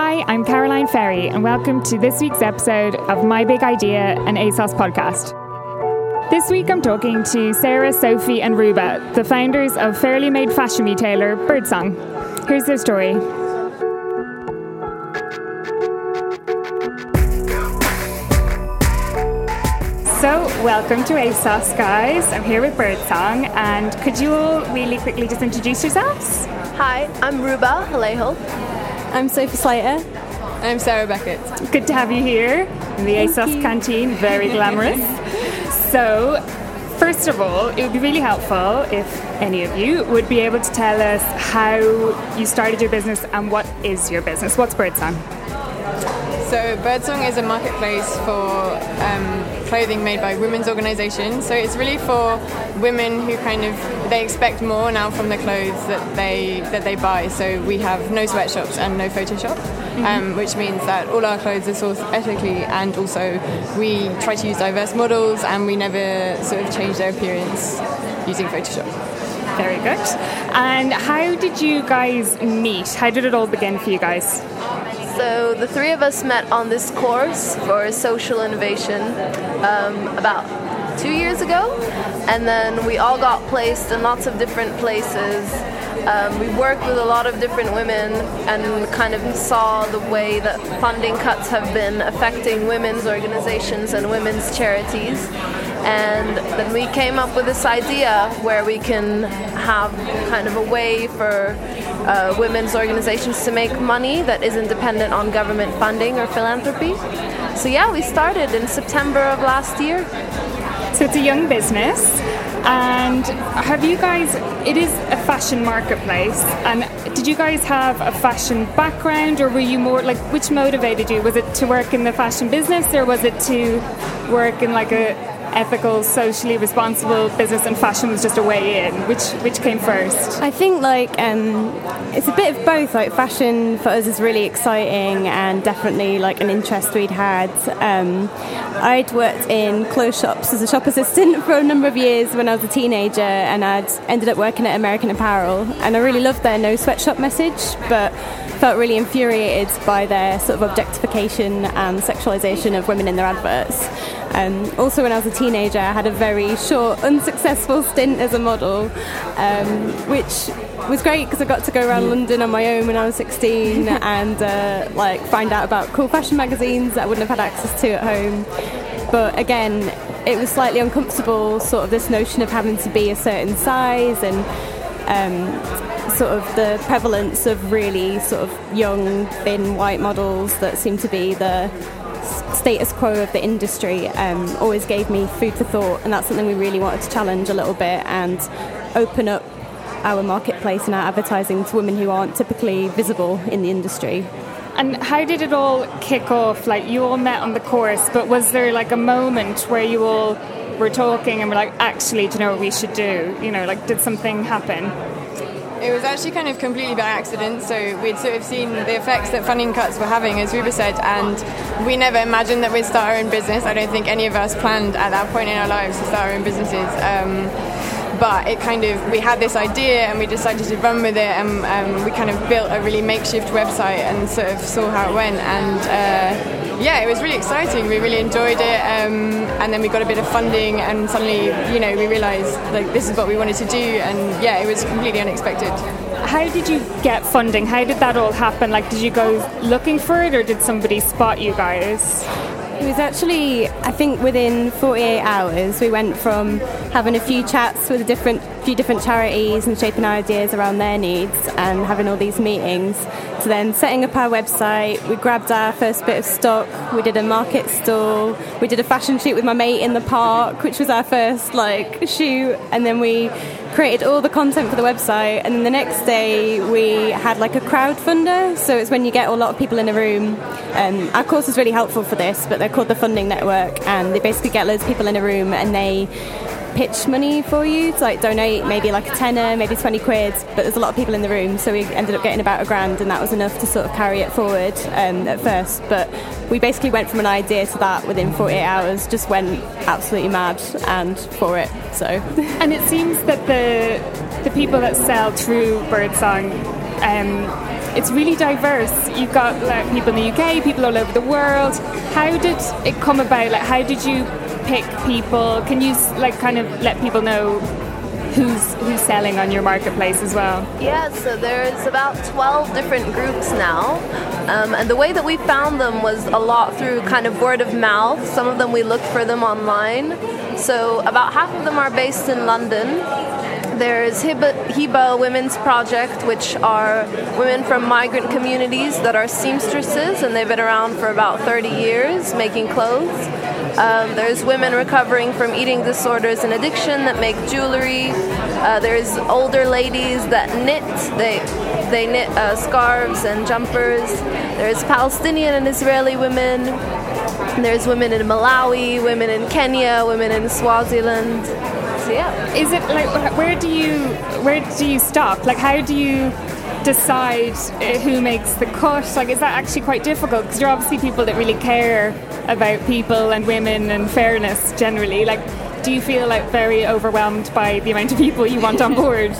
Hi, I'm Caroline Ferry, and welcome to this week's episode of My Big Idea, an ASOS podcast. This week I'm talking to Sarah, Sophie, and Ruba, the founders of fairly made fashion retailer Birdsong. Here's their story. So, welcome to ASOS, guys. I'm here with Birdsong, and could you all really quickly just introduce yourselves? Hi, I'm Ruba Huleihel. I'm Sophie Slater. I'm Sarah Beckett. Good to have you here in the Thank ASOS you. canteen. Very glamorous. so, first of all, it would be really helpful if any of you would be able to tell us how you started your business and what is your business. What's Birdsong? So Birdsong is a marketplace for um, clothing made by women's organisations. So it's really for women who kind of they expect more now from the clothes that they that they buy. So we have no sweatshops and no Photoshop, um, which means that all our clothes are sourced ethically, and also we try to use diverse models, and we never sort of change their appearance using Photoshop. Very good. And how did you guys meet? How did it all begin for you guys? So the three of us met on this course for social innovation um, about two years ago, and then we all got placed in lots of different places. Um, we worked with a lot of different women and kind of saw the way that funding cuts have been affecting women's organizations and women's charities. And then we came up with this idea where we can have kind of a way for uh, women's organizations to make money that isn't dependent on government funding or philanthropy. So, yeah, we started in September of last year. So it's a young business. And have you guys, it is a fashion marketplace. And did you guys have a fashion background or were you more like, which motivated you? Was it to work in the fashion business or was it to work in like a ethical, socially responsible business and fashion was just a way in? Which, which came first? I think like um, it's a bit of both. Like fashion for us is really exciting and definitely like an interest we'd had. Um, I'd worked in clothes shops as a shop assistant for a number of years when I was a teenager, and I'd ended up working at American Apparel, and I really loved their no sweatshop message, but felt really infuriated by their sort of objectification and sexualization of women in their adverts. Um, also, when I was a teenager, I had a very short, unsuccessful stint as a model, um, which was great because I got to go around London on my own when I was 16 and uh, like find out about cool fashion magazines that I wouldn't have had access to at home. But again, it was slightly uncomfortable, sort of this notion of having to be a certain size and um, sort of the prevalence of really sort of young, thin white models that seem to be the status quo of the industry um, always gave me food for thought, and that's something we really wanted to challenge a little bit and open up our marketplace and our advertising to women who aren't typically visible in the industry. And how did it all kick off? Like you all met on the course, but was there like a moment where you all were talking and were like, actually, do you know what we should do? You know, like did something happen? It was actually kind of completely by accident. So we'd sort of seen the effects that funding cuts were having, as Ruba said, and we never imagined that we'd start our own business. I don't think any of us planned at that point in our lives to start our own businesses. Um, but it kind of we had this idea and we decided to run with it and um, we kind of built a really makeshift website and sort of saw how it went and uh, yeah it was really exciting we really enjoyed it um, and then we got a bit of funding and suddenly you know we realized like this is what we wanted to do and yeah it was completely unexpected How did you get funding? How did that all happen? Like, did you go looking for it or did somebody spot you guys? It was actually, I think, within 48 hours, we went from having a few chats with a different few different charities and shaping our ideas around their needs and having all these meetings. So then setting up our website, we grabbed our first bit of stock, we did a market stall, we did a fashion shoot with my mate in the park, which was our first like shoot, and then we created all the content for the website. And then the next day we had like a crowdfunder. So it's when you get a lot of people in a room. Um, our course is really helpful for this but they're called the funding network. And they basically get loads of people in a room and they pitch money for you to like donate maybe like a tenner, maybe 20 quid, but there's a lot of people in the room, so we ended up getting about a grand, and that was enough to sort of carry it forward um, at first. But we basically went from an idea to that within 48 hours, just went absolutely mad and for it. So, and it seems that the the people that sell through Birdsong. Um, it's really diverse. You've got like, people in the UK, people all over the world. How did it come about? Like, how did you pick people? Can you like kind of let people know who's who's selling on your marketplace as well? Yeah, so there's about 12 different groups now. Um, and the way that we found them was a lot through kind of word of mouth. Some of them we looked for them online. So about half of them are based in London. There's Heba, Heba Women's Project, which are women from migrant communities that are seamstresses, and they've been around for about 30 years making clothes. Um, there's women recovering from eating disorders and addiction that make jewelry. Uh, there's older ladies that knit. They they knit uh, scarves and jumpers. There's Palestinian and Israeli women. There's women in Malawi, women in Kenya, women in Swaziland. So yeah. Is it like where do you where do you stop? Like how do you decide uh, who makes the cut? Like is that actually quite difficult? Because you're obviously people that really care about people and women and fairness generally. Like, do you feel like very overwhelmed by the amount of people you want on board?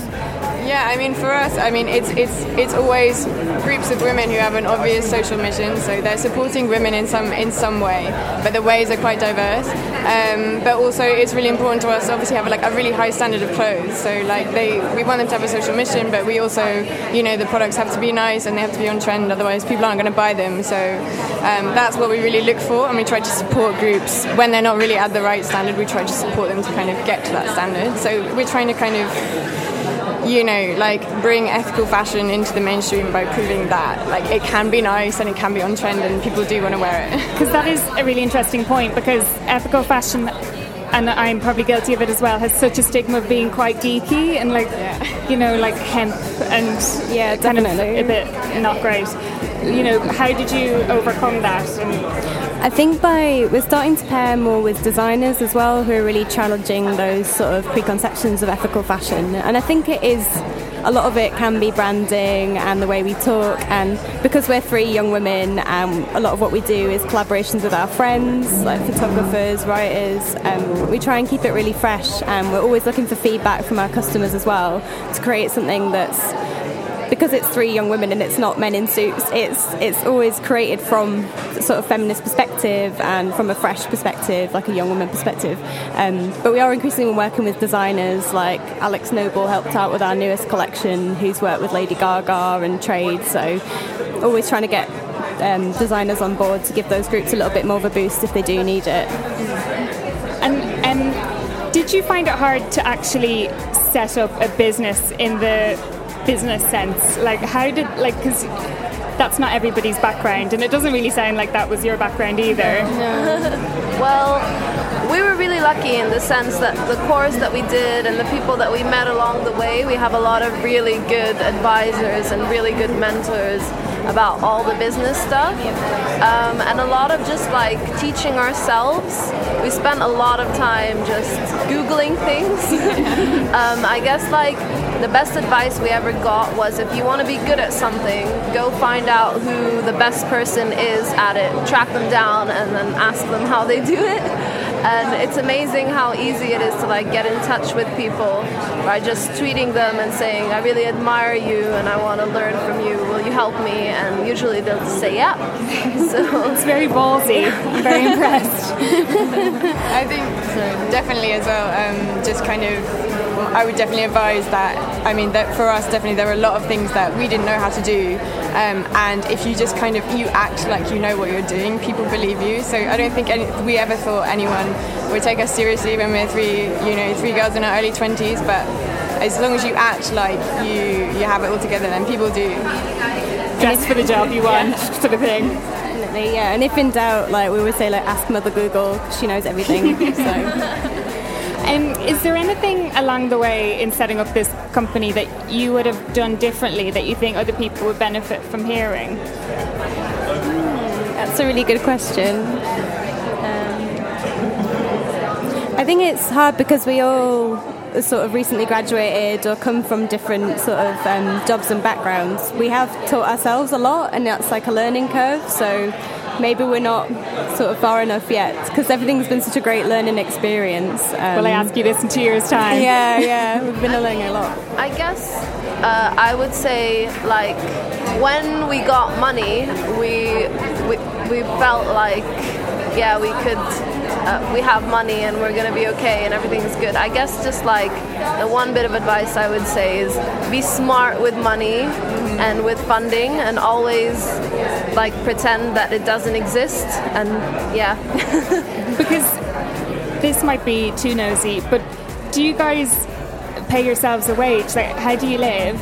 Yeah, I mean, for us, I mean, it's it's it's always groups of women who have an obvious social mission, so they're supporting women in some in some way, but the ways are quite diverse. Um, but also, it's really important to us, to obviously, have like a really high standard of clothes. So, like, they we want them to have a social mission, but we also, you know, the products have to be nice and they have to be on trend. Otherwise, people aren't going to buy them. So, um, that's what we really look for, and we try to support groups when they're not really at the right standard. We try to support them to kind of get to that standard. So, we're trying to kind of you know, like bring ethical fashion into the mainstream by proving that like it can be nice and it can be on trend and people do want to wear it. Because that is a really interesting point because ethical fashion and I'm probably guilty of it as well, has such a stigma of being quite geeky and like, yeah. you know, like hemp and yeah, definitely a bit not great. You know, how did you overcome that? And I think by we're starting to pair more with designers as well, who are really challenging those sort of preconceptions of ethical fashion, and I think it is a lot of it can be branding and the way we talk. And because we're three young women, um, a lot of what we do is collaborations with our friends, like photographers, writers. Um, we try and keep it really fresh, and we're always looking for feedback from our customers as well to create something that's because it's three young women and it's not men in suits, it's it's always created from sort of feminist perspective and from a fresh perspective, like a young woman perspective. Um, but we are increasingly working with designers like Alex Noble helped out with our newest collection, who's worked with Lady Gaga and Trade. So always trying to get um, designers on board to give those groups a little bit more of a boost if they do need it. And and did you find it hard to actually set up a business in the business sense? Like, how did, like, because that's not everybody's background, and it doesn't really sound like that was your background either. No. well, we were really lucky in the sense that the course that we did and the people that we met along the way, we have a lot of really good advisors and really good mentors about all the business stuff um, and a lot of just like teaching ourselves. We spent a lot of time just Googling things. um, I guess like the best advice we ever got was if you want to be good at something, go find out who the best person is at it, track them down, and then ask them how they do it and it's amazing how easy it is to like get in touch with people by just tweeting them and saying i really admire you and i want to learn from you. Will you help me? And usually they'll say yeah. So it's very ballsy. I'm very impressed. I think definitely as well um, just kind of i would definitely advise that I mean, that for us, definitely there were a lot of things that we didn't know how to do. Um, and if you just kind of you act like you know what you're doing, people believe you. So I don't think any, we ever thought anyone would take us seriously when we're three, you know, three girls in our early 20s. But as long as you act like you you have it all together, then people do. Dress for the job you want, yeah. sort of thing. Definitely, yeah. And if in doubt, like we would say, like ask Mother Google because she knows everything. so. Um, is there anything along the way in setting up this company that you would have done differently that you think other people would benefit from hearing? That's a really good question. Um, I think it's hard because we all sort of recently graduated or come from different sort of um, jobs and backgrounds. We have taught ourselves a lot, and that's like a learning curve. So maybe we're not sort of far enough yet because everything's been such a great learning experience. Um, Will I ask you this in two years' time? Yeah, yeah, we've been learning a lot. I guess uh, I would say like when we got money, we we, we felt like yeah we could uh, we have money and we're gonna be okay and everything's good. I guess just like the one bit of advice I would say is be smart with money. And with funding and always like pretend that it doesn't exist and yeah. because this might be too nosy, but do you guys pay yourselves a wage? Like, how do you live?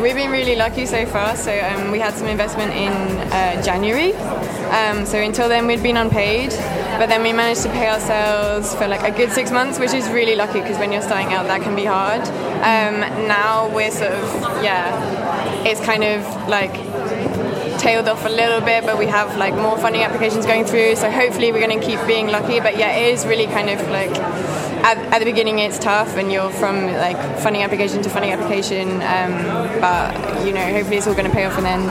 We've been really lucky so far. So um, we had some investment in uh, January. Um, so until then we'd been unpaid, but then we managed to pay ourselves for like a good six months, which is really lucky because when you're starting out that can be hard. Um, now we're sort of yeah, it's kind of like tailed off a little bit, but we have like more funding applications going through. So hopefully we're going to keep being lucky. But yeah, it is really kind of like at, at, the beginning it's tough and you're from like funding application to funding application um, but you know hopefully it's all going to pay off in the end.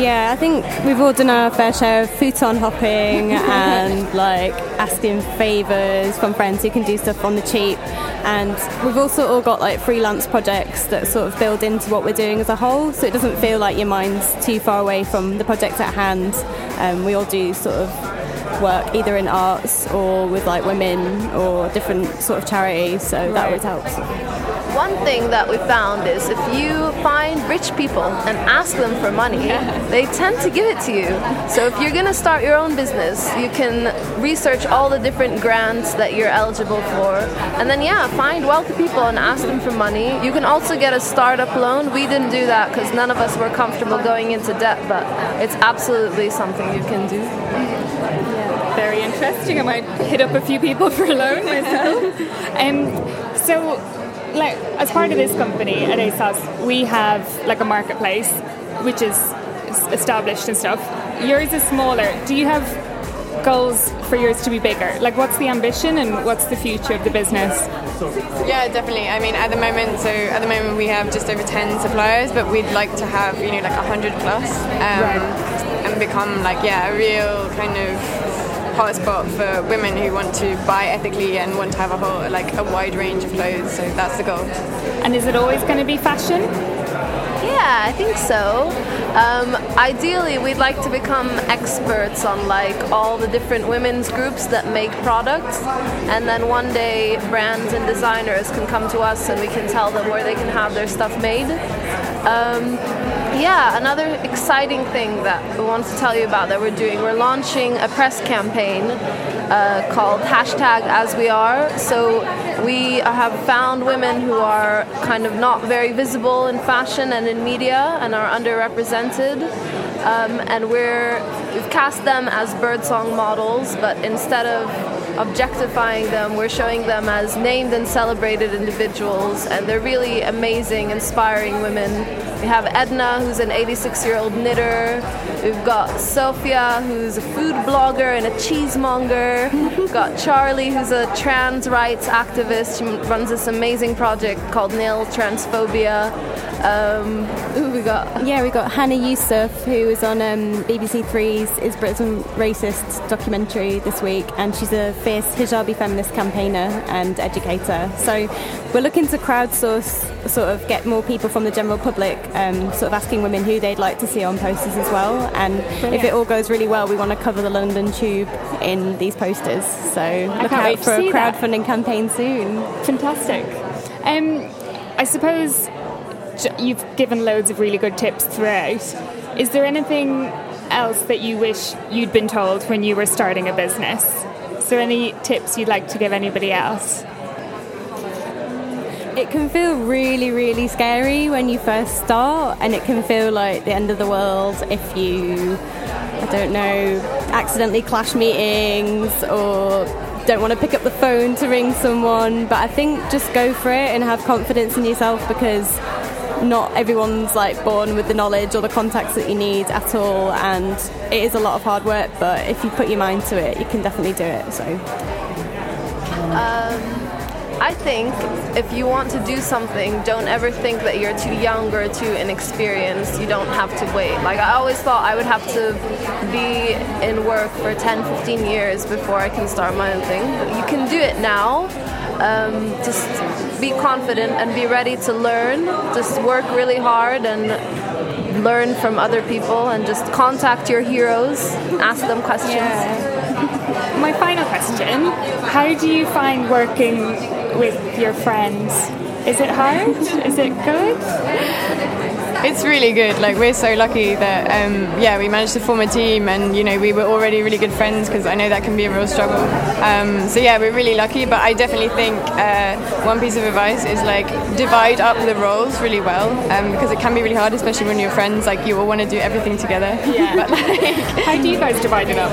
Yeah I think we've all done our fair share of futon hopping and like asking favours from friends who can do stuff on the cheap. And we've also all got like freelance projects that sort of build into what we're doing as a whole so it doesn't feel like your mind's too far away from the project at hand. Um, we all do sort of work either in arts or with like women or different sort of charities, so right. that always helps. One thing that we found is if you find rich people and ask them for money, yeah. they tend to give it to you. So if you're going to start your own business, you can research all the different grants that you're eligible for, and then yeah, find wealthy people and ask them for money. You can also get a startup loan. We didn't do that because none of us were comfortable going into debt, but it's absolutely something you can do. Yeah. Very interesting. I might hit up a few people for a loan myself. um, so, like, as part of this company at ASOS, we have like a marketplace, which is established and stuff. Yours is smaller. Do you have goals for yours to be bigger? Like, what's the ambition and what's the future of the business? Yeah, definitely. I mean, at the moment, so at the moment we have just over ten suppliers, but we'd like to have you know like hundred plus. Um, right and become like yeah a real kind of hotspot for women who want to buy ethically and want to have a whole like a wide range of clothes. So that's the goal. And is it always going to be fashion? Yeah, I think so. Um, ideally, we'd like to become experts on like all the different women's groups that make products, and then one day brands and designers can come to us and we can tell them where they can have their stuff made. Um, yeah, another exciting thing that we want to tell you about that we're doing, we're launching a press campaign uh, called hashtag as we are. So we have found women who are kind of not very visible in fashion and in media and are underrepresented. Um, and we're we've cast them as birdsong models, but instead of objectifying them, we're showing them as named and celebrated individuals, and they're really amazing, inspiring women. We have Edna, who's an 86 year old knitter. We've got Sophia, who's a food blogger and a cheesemonger. We've got Charlie, who's a trans rights activist. She runs this amazing project called Nail Transphobia. Um, who we got? Yeah, we got Hannah Youssef, who was on um, BBC Three's Is Britain Racist documentary this week, and she's a fierce hijabi feminist campaigner and educator. So we're looking to crowdsource, sort of get more people from the general public, um, sort of asking women who they'd like to see on posters as well. And Brilliant. if it all goes really well, we want to cover the London Tube in these posters. So look out for a crowdfunding that. campaign soon. Fantastic. Um, I suppose you've given loads of really good tips throughout. Is there anything else that you wish you'd been told when you were starting a business? Is there any tips you'd like to give anybody else? It can feel really, really scary when you first start, and it can feel like the end of the world if you, I don't know, accidentally clash meetings or don't want to pick up the phone to ring someone. But I think just go for it and have confidence in yourself because not everyone's like born with the knowledge or the contacts that you need at all and it is a lot of hard work but if you put your mind to it you can definitely do it so um, I think if you want to do something, don't ever think that you're too young or too inexperienced. You don't have to wait. Like, I always thought I would have to be in work for 10, 15 years before I can start my own thing. But you can do it now. Um, just be confident and be ready to learn. Just work really hard and learn from other people and just contact your heroes, ask them questions. Yeah. My final question How do you find working with your friends? Is it hard? Is it good? It's really good. Like we're so lucky that um, yeah we managed to form a team, and you know we were already really good friends because I know that can be a real struggle. Um, so yeah, we're really lucky. But I definitely think uh, one piece of advice is like divide up the roles really well um, because it can be really hard, especially when you're friends. Like you all want to do everything together. Yeah. but like, how do you guys divide it up?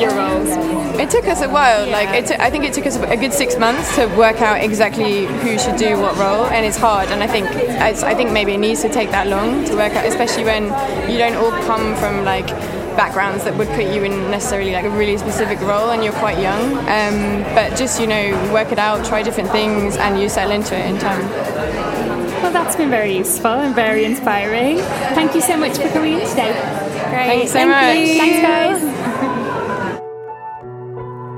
Your roles. It took us a while. Yeah. Like t- I think it took us a good six months to work out exactly who should do what role, and it's hard. And I think I think maybe it needs to take that long to work out, especially when you don't all come from like backgrounds that would put you in necessarily like a really specific role and you're quite young. Um, but just you know work it out, try different things, and you settle into it in time. Well, that's been very useful and very inspiring. Thank you so much for coming in today. Great. Thanks so Thank much. You. Thanks, guys.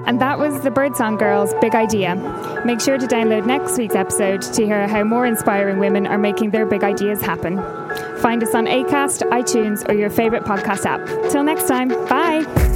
And that was the Birdsong Girls' big idea. Make sure to download next week's episode to hear how more inspiring women are making their big ideas happen. Find us on ACAST, iTunes, or your favourite podcast app. Till next time, bye.